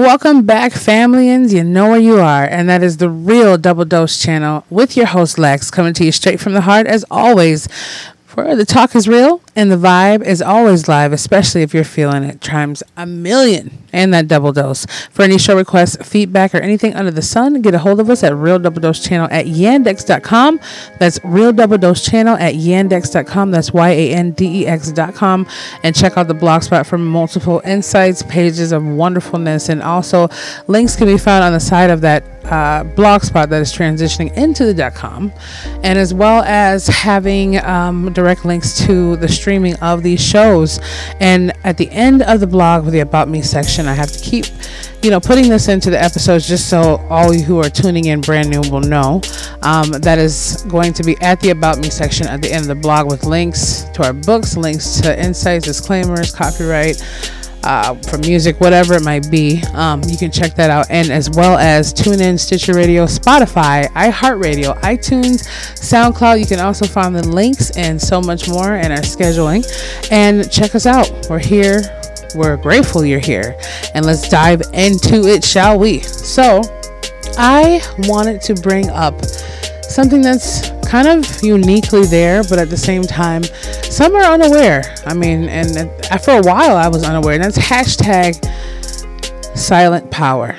Welcome back, familians. You know where you are, and that is the real Double Dose channel with your host Lex, coming to you straight from the heart as always. For the talk is real and the vibe is always live, especially if you're feeling it times a million and that double dose. For any show requests, feedback, or anything under the sun, get a hold of us at Real Double Dose Channel at yandex.com. That's Real Double Dose Channel at yandex.com. That's Y A N D E X.com. And check out the blog spot for multiple insights, pages of wonderfulness, and also links can be found on the side of that uh, blog spot that is transitioning into the dot .com, and as well as having um, direct links to the streaming of these shows. And at the end of the blog with the About Me section, I have to keep, you know, putting this into the episodes just so all you who are tuning in brand new will know. Um, that is going to be at the About Me section at the end of the blog with links to our books, links to insights, disclaimers, copyright uh, for music, whatever it might be. Um, you can check that out, and as well as tune in Stitcher Radio, Spotify, iHeartRadio, iTunes, SoundCloud. You can also find the links and so much more in our scheduling. And check us out. We're here. We're grateful you're here, and let's dive into it, shall we? So, I wanted to bring up something that's kind of uniquely there, but at the same time, some are unaware. I mean, and for a while I was unaware. And that's hashtag silent power.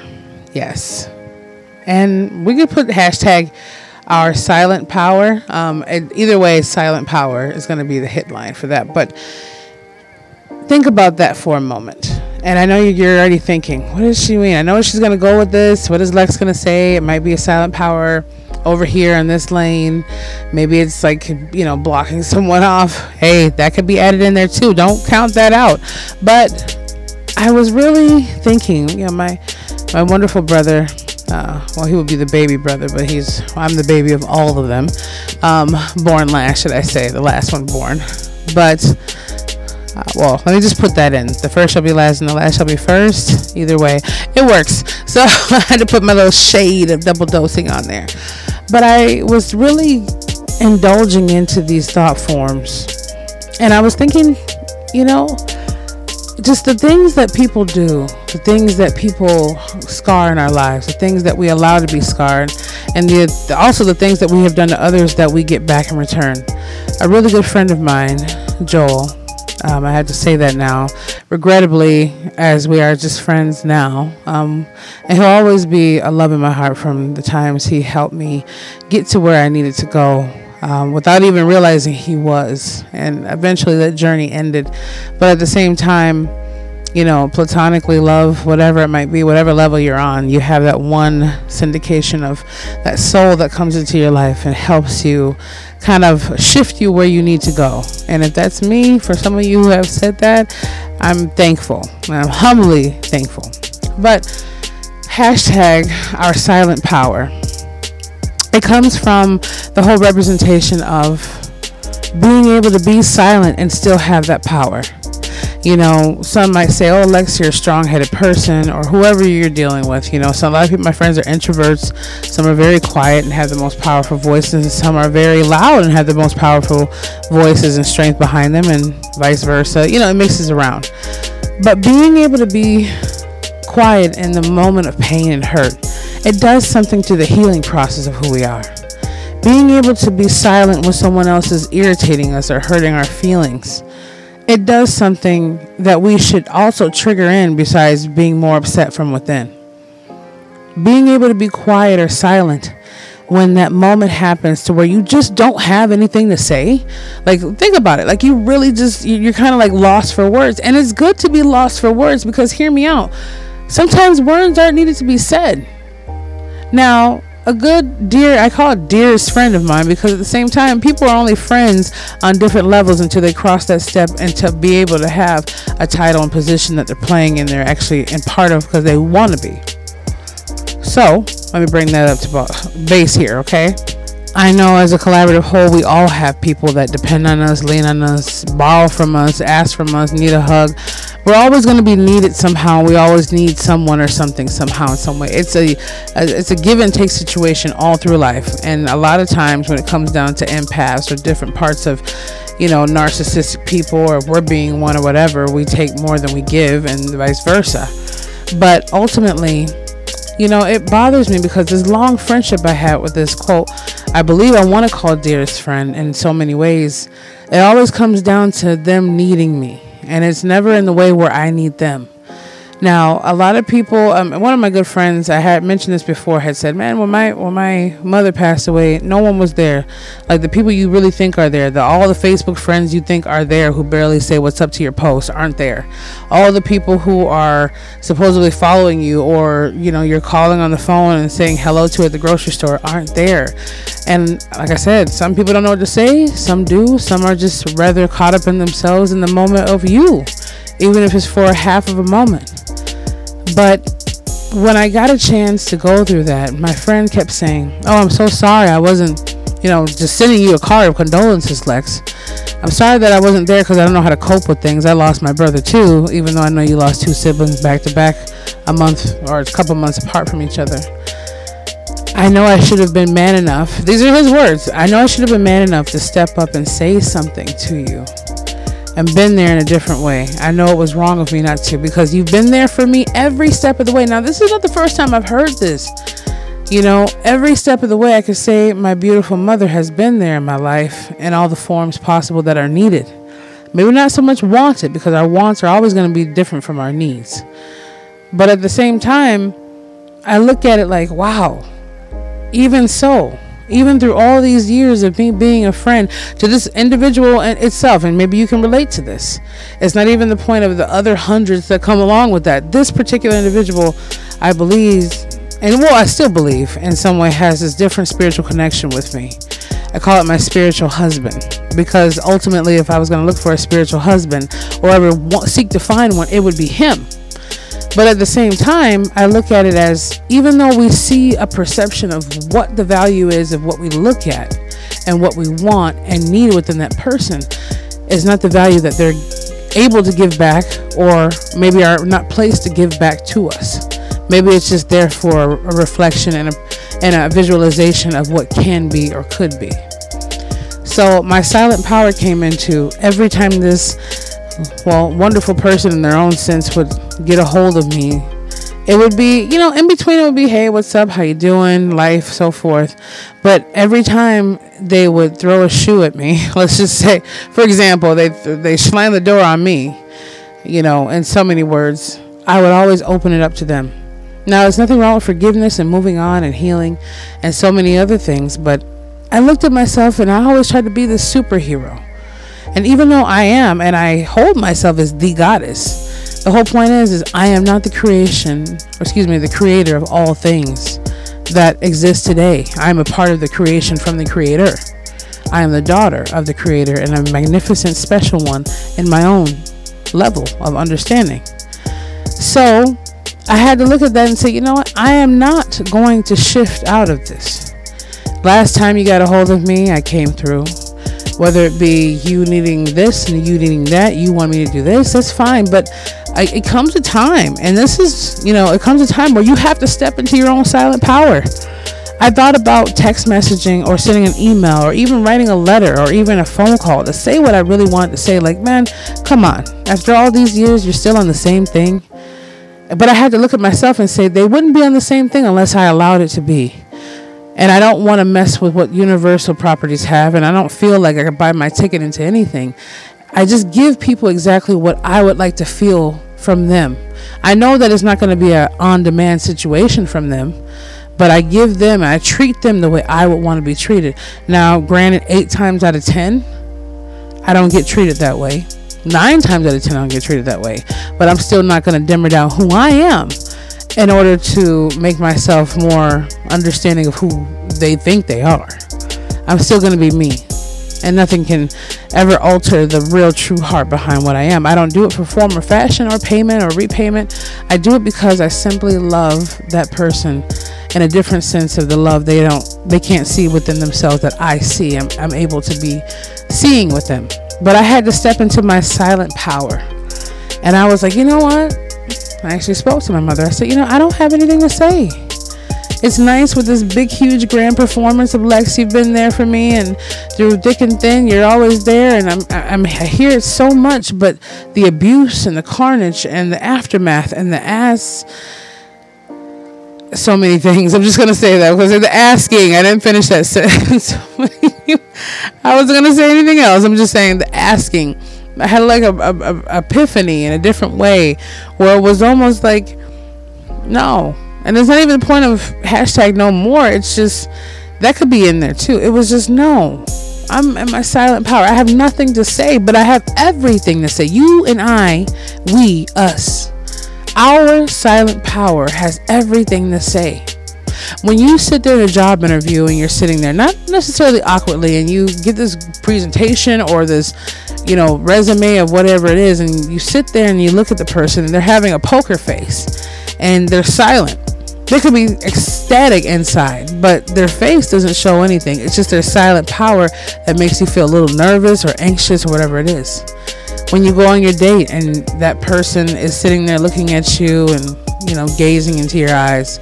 Yes. And we could put hashtag our silent power. Um, either way, silent power is going to be the headline for that. But think about that for a moment. And I know you're already thinking, what does she mean? I know she's going to go with this. What is Lex going to say? It might be a silent power over here in this lane. Maybe it's like, you know, blocking someone off. Hey, that could be added in there too. Don't count that out. But I was really thinking, you know, my my wonderful brother, uh, well, he would be the baby brother, but he's I'm the baby of all of them. Um, born last, should I say, the last one born. But uh, well, let me just put that in. The first shall be last, and the last shall be first. Either way, it works. So I had to put my little shade of double dosing on there. But I was really indulging into these thought forms. And I was thinking, you know, just the things that people do, the things that people scar in our lives, the things that we allow to be scarred, and the, also the things that we have done to others that we get back in return. A really good friend of mine, Joel, um, I had to say that now, regrettably, as we are just friends now. Um, and he'll always be a love in my heart from the times he helped me get to where I needed to go um, without even realizing he was. And eventually that journey ended. But at the same time, you know, platonically love, whatever it might be, whatever level you're on, you have that one syndication of that soul that comes into your life and helps you kind of shift you where you need to go. And if that's me, for some of you who have said that, I'm thankful. I'm humbly thankful. But hashtag our silent power. It comes from the whole representation of being able to be silent and still have that power you know, some might say, "Oh, Alex, you're a strong-headed person," or whoever you're dealing with. You know, so a lot of people, my friends, are introverts. Some are very quiet and have the most powerful voices, and some are very loud and have the most powerful voices and strength behind them, and vice versa. You know, it mixes around. But being able to be quiet in the moment of pain and hurt, it does something to the healing process of who we are. Being able to be silent when someone else is irritating us or hurting our feelings it does something that we should also trigger in besides being more upset from within. Being able to be quiet or silent when that moment happens to where you just don't have anything to say. Like, think about it. Like, you really just, you're kind of like lost for words. And it's good to be lost for words because, hear me out, sometimes words aren't needed to be said. Now, a good dear i call it dearest friend of mine because at the same time people are only friends on different levels until they cross that step and to be able to have a title and position that they're playing and they're actually in part of because they want to be so let me bring that up to base here okay I know as a collaborative whole, we all have people that depend on us, lean on us, borrow from us, ask from us, need a hug. We're always going to be needed somehow. We always need someone or something somehow in some way. It's a, a, it's a give and take situation all through life, and a lot of times when it comes down to empaths or different parts of, you know, narcissistic people, or we're being one or whatever, we take more than we give, and vice versa. But ultimately, you know, it bothers me because this long friendship I had with this quote, I believe I want to call dearest friend in so many ways. It always comes down to them needing me, and it's never in the way where I need them. Now, a lot of people, um, one of my good friends, I had mentioned this before, had said, "Man, when my when my mother passed away, no one was there. Like the people you really think are there, the all the Facebook friends you think are there who barely say what's up to your post aren't there. All the people who are supposedly following you, or you know, you're calling on the phone and saying hello to at the grocery store, aren't there. And like I said, some people don't know what to say, some do, some are just rather caught up in themselves in the moment of you, even if it's for half of a moment." But when I got a chance to go through that, my friend kept saying, Oh, I'm so sorry I wasn't, you know, just sending you a card of condolences, Lex. I'm sorry that I wasn't there because I don't know how to cope with things. I lost my brother too, even though I know you lost two siblings back to back a month or a couple months apart from each other. I know I should have been man enough. These are his words. I know I should have been man enough to step up and say something to you and been there in a different way. I know it was wrong of me not to because you've been there for me every step of the way. Now, this is not the first time I've heard this. You know, every step of the way, I could say my beautiful mother has been there in my life in all the forms possible that are needed. Maybe not so much wanted because our wants are always going to be different from our needs. But at the same time, I look at it like, wow, even so, even through all these years of me being a friend to this individual and itself, and maybe you can relate to this. It's not even the point of the other hundreds that come along with that. This particular individual, I believe, and well, I still believe in some way has this different spiritual connection with me. I call it my spiritual husband because ultimately, if I was going to look for a spiritual husband or ever seek to find one, it would be him. But at the same time, I look at it as even though we see a perception of what the value is of what we look at and what we want and need within that person is not the value that they're able to give back or maybe are not placed to give back to us. Maybe it's just there for a reflection and a, and a visualization of what can be or could be. So my silent power came into every time this well, wonderful person in their own sense would get a hold of me, it would be, you know, in between it would be, hey, what's up? How you doing? Life, so forth. But every time they would throw a shoe at me, let's just say, for example, they they slammed the door on me, you know, in so many words, I would always open it up to them. Now, there's nothing wrong with forgiveness and moving on and healing and so many other things, but I looked at myself and I always tried to be the superhero. And even though I am, and I hold myself as the goddess, the whole point is, is I am not the creation, or excuse me, the creator of all things that exist today. I am a part of the creation from the creator. I am the daughter of the creator and a magnificent special one in my own level of understanding. So I had to look at that and say, you know what? I am not going to shift out of this. Last time you got a hold of me, I came through whether it be you needing this and you needing that, you want me to do this, that's fine. But I, it comes a time, and this is, you know, it comes a time where you have to step into your own silent power. I thought about text messaging or sending an email or even writing a letter or even a phone call to say what I really wanted to say. Like, man, come on. After all these years, you're still on the same thing. But I had to look at myself and say they wouldn't be on the same thing unless I allowed it to be. And I don't want to mess with what universal properties have, and I don't feel like I can buy my ticket into anything. I just give people exactly what I would like to feel from them. I know that it's not going to be an on demand situation from them, but I give them, I treat them the way I would want to be treated. Now, granted, eight times out of 10, I don't get treated that way. Nine times out of 10, I don't get treated that way. But I'm still not going to dimmer down who I am in order to make myself more understanding of who they think they are. I'm still going to be me. And nothing can ever alter the real true heart behind what I am. I don't do it for form or fashion or payment or repayment. I do it because I simply love that person in a different sense of the love they don't they can't see within themselves that I see. I'm, I'm able to be seeing with them. But I had to step into my silent power. And I was like, you know what? I actually spoke to my mother. I said, you know, I don't have anything to say. It's nice with this big, huge, grand performance of Lex. You've been there for me, and through thick and thin, you're always there, and I'm, I'm, I hear it so much. But the abuse and the carnage and the aftermath and the ass so many things. I'm just gonna say that because the asking. I didn't finish that sentence. I wasn't gonna say anything else. I'm just saying the asking. I had like a, a, a, epiphany in a different way, where it was almost like, no, and it's not even the point of hashtag no more. It's just that could be in there too. It was just no. I'm in my silent power. I have nothing to say, but I have everything to say. You and I, we, us. Our silent power has everything to say. When you sit there in a job interview and you're sitting there, not necessarily awkwardly, and you get this presentation or this, you know, resume of whatever it is, and you sit there and you look at the person and they're having a poker face and they're silent. They could be ecstatic inside, but their face doesn't show anything. It's just their silent power that makes you feel a little nervous or anxious or whatever it is when you go on your date and that person is sitting there looking at you and you know gazing into your eyes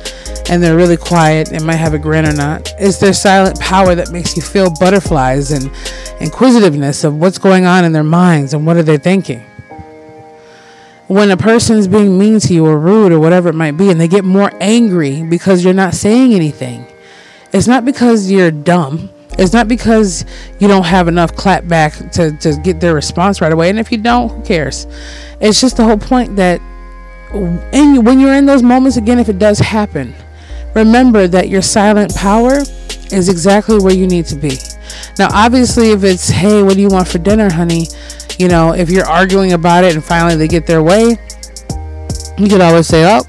and they're really quiet and might have a grin or not it's their silent power that makes you feel butterflies and inquisitiveness of what's going on in their minds and what are they thinking when a person's being mean to you or rude or whatever it might be and they get more angry because you're not saying anything it's not because you're dumb it's not because you don't have enough clap back to, to get their response right away. And if you don't, who cares? It's just the whole point that in, when you're in those moments again, if it does happen, remember that your silent power is exactly where you need to be. Now, obviously, if it's, hey, what do you want for dinner, honey? You know, if you're arguing about it and finally they get their way, you could always say, oh,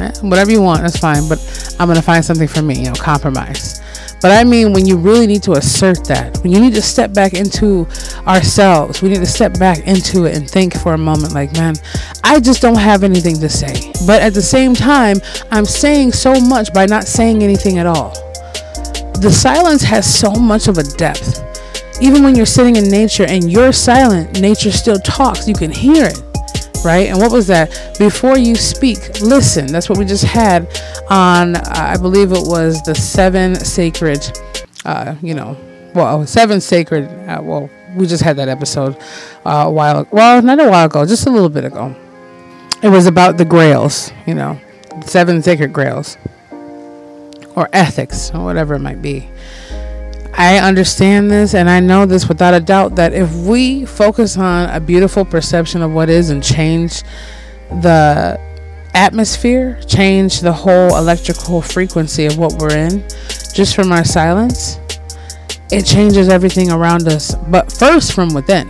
eh, whatever you want, that's fine. But I'm going to find something for me, you know, compromise. But I mean, when you really need to assert that, when you need to step back into ourselves, we need to step back into it and think for a moment like, man, I just don't have anything to say. But at the same time, I'm saying so much by not saying anything at all. The silence has so much of a depth. Even when you're sitting in nature and you're silent, nature still talks. You can hear it right? And what was that? Before you speak, listen. That's what we just had on, uh, I believe it was the seven sacred, uh, you know, well, seven sacred, uh, well, we just had that episode uh, a while, well, not a while ago, just a little bit ago. It was about the grails, you know, seven sacred grails, or ethics, or whatever it might be. I understand this and I know this without a doubt that if we focus on a beautiful perception of what is and change the atmosphere, change the whole electrical frequency of what we're in just from our silence, it changes everything around us, but first from within.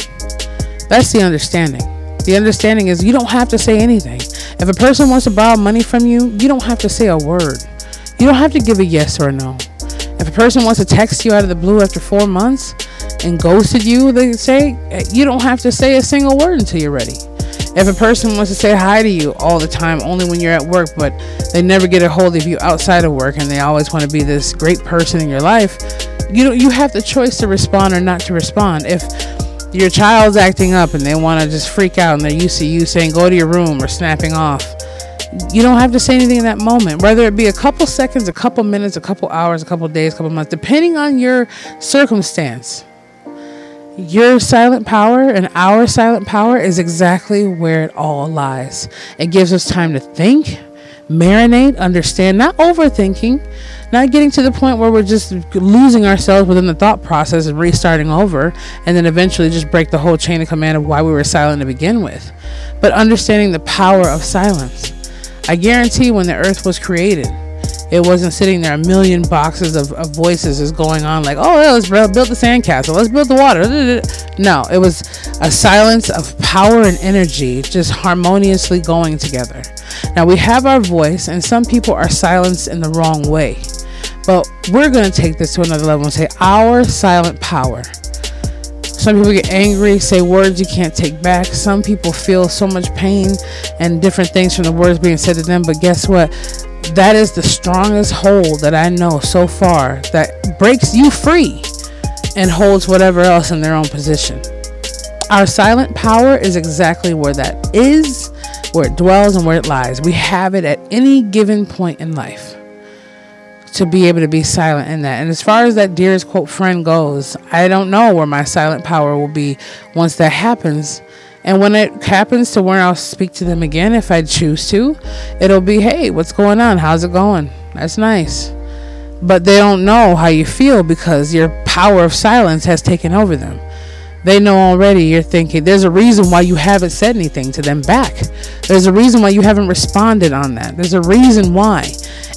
That's the understanding. The understanding is you don't have to say anything. If a person wants to borrow money from you, you don't have to say a word. You don't have to give a yes or a no. If a person wants to text you out of the blue after four months and ghosted you, they say eh, you don't have to say a single word until you're ready. If a person wants to say hi to you all the time, only when you're at work, but they never get a hold of you outside of work, and they always want to be this great person in your life, you you have the choice to respond or not to respond. If your child's acting up and they want to just freak out and they're used to you saying go to your room or snapping off, you don't have to say anything in that moment, whether it be a couple seconds, a couple minutes, a couple hours, a couple days, a couple months, depending on your circumstance. Your silent power and our silent power is exactly where it all lies. It gives us time to think, marinate, understand, not overthinking, not getting to the point where we're just losing ourselves within the thought process and restarting over, and then eventually just break the whole chain of command of why we were silent to begin with. But understanding the power of silence. I guarantee when the earth was created, it wasn't sitting there a million boxes of, of voices is going on like, oh, let's build the sandcastle, let's build the water. No, it was a silence of power and energy just harmoniously going together. Now we have our voice, and some people are silenced in the wrong way. But we're going to take this to another level and say, our silent power some people get angry, say words you can't take back. Some people feel so much pain and different things from the words being said to them. But guess what? That is the strongest hold that I know so far that breaks you free and holds whatever else in their own position. Our silent power is exactly where that is, where it dwells, and where it lies. We have it at any given point in life. To be able to be silent in that. And as far as that dearest quote friend goes, I don't know where my silent power will be once that happens. And when it happens to where I'll speak to them again, if I choose to, it'll be, hey, what's going on? How's it going? That's nice. But they don't know how you feel because your power of silence has taken over them. They know already you're thinking, there's a reason why you haven't said anything to them back. There's a reason why you haven't responded on that. There's a reason why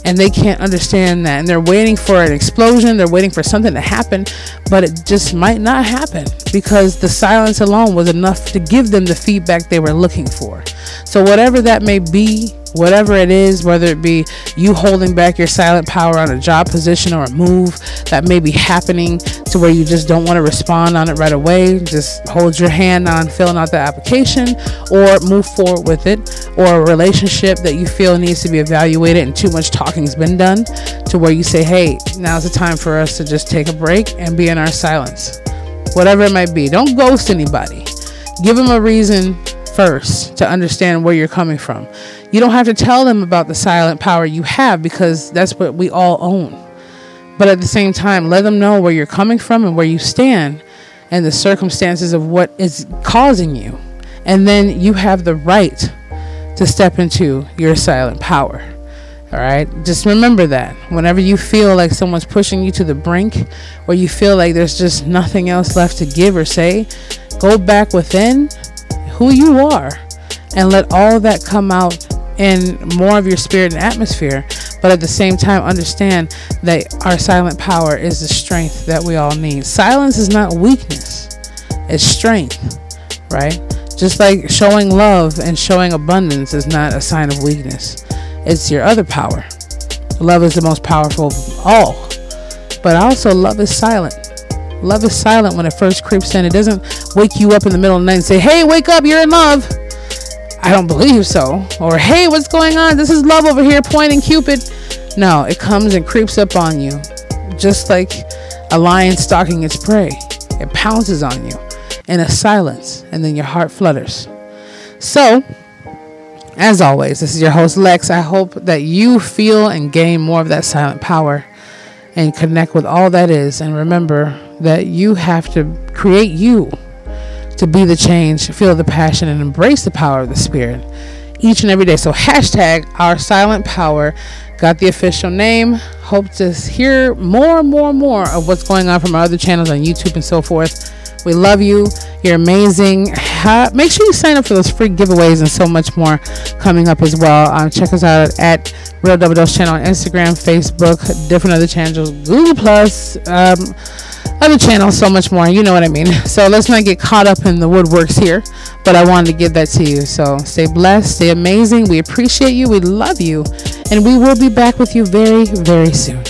and they can't understand that and they're waiting for an explosion they're waiting for something to happen but it just might not happen because the silence alone was enough to give them the feedback they were looking for. So whatever that may be whatever it is, whether it be you holding back your silent power on a job position or a move that may be happening to where you just don't want to respond on it right away, just hold your hand on filling out the application or move forward with it, or a relationship that you feel needs to be evaluated and too much talking's been done, to where you say, hey, now's the time for us to just take a break and be in our silence. Whatever it might be, don't ghost anybody. Give them a reason first to understand where you're coming from. You don't have to tell them about the silent power you have because that's what we all own. But at the same time, let them know where you're coming from and where you stand and the circumstances of what is causing you. And then you have the right to step into your silent power. All right. Just remember that whenever you feel like someone's pushing you to the brink or you feel like there's just nothing else left to give or say, go back within who you are and let all that come out in more of your spirit and atmosphere. But at the same time, understand that our silent power is the strength that we all need. Silence is not weakness, it's strength, right? Just like showing love and showing abundance is not a sign of weakness, it's your other power. Love is the most powerful of all. But also, love is silent. Love is silent when it first creeps in. It doesn't wake you up in the middle of the night and say, hey, wake up, you're in love. I don't believe so. Or, hey, what's going on? This is love over here, pointing Cupid. No, it comes and creeps up on you, just like a lion stalking its prey. It pounces on you in a silence, and then your heart flutters. So, as always, this is your host, Lex. I hope that you feel and gain more of that silent power and connect with all that is. And remember that you have to create you to be the change, feel the passion, and embrace the power of the Spirit each and every day. So, hashtag our silent power got the official name. Hope to hear more and more and more of what's going on from our other channels on YouTube and so forth. We love you. You're amazing. Make sure you sign up for those free giveaways and so much more coming up as well. Um, check us out at Real Double Dose channel on Instagram, Facebook, different other channels, Google Plus. Um, other channels, so much more. You know what I mean. So let's not get caught up in the woodworks here, but I wanted to give that to you. So stay blessed, stay amazing. We appreciate you, we love you, and we will be back with you very, very soon.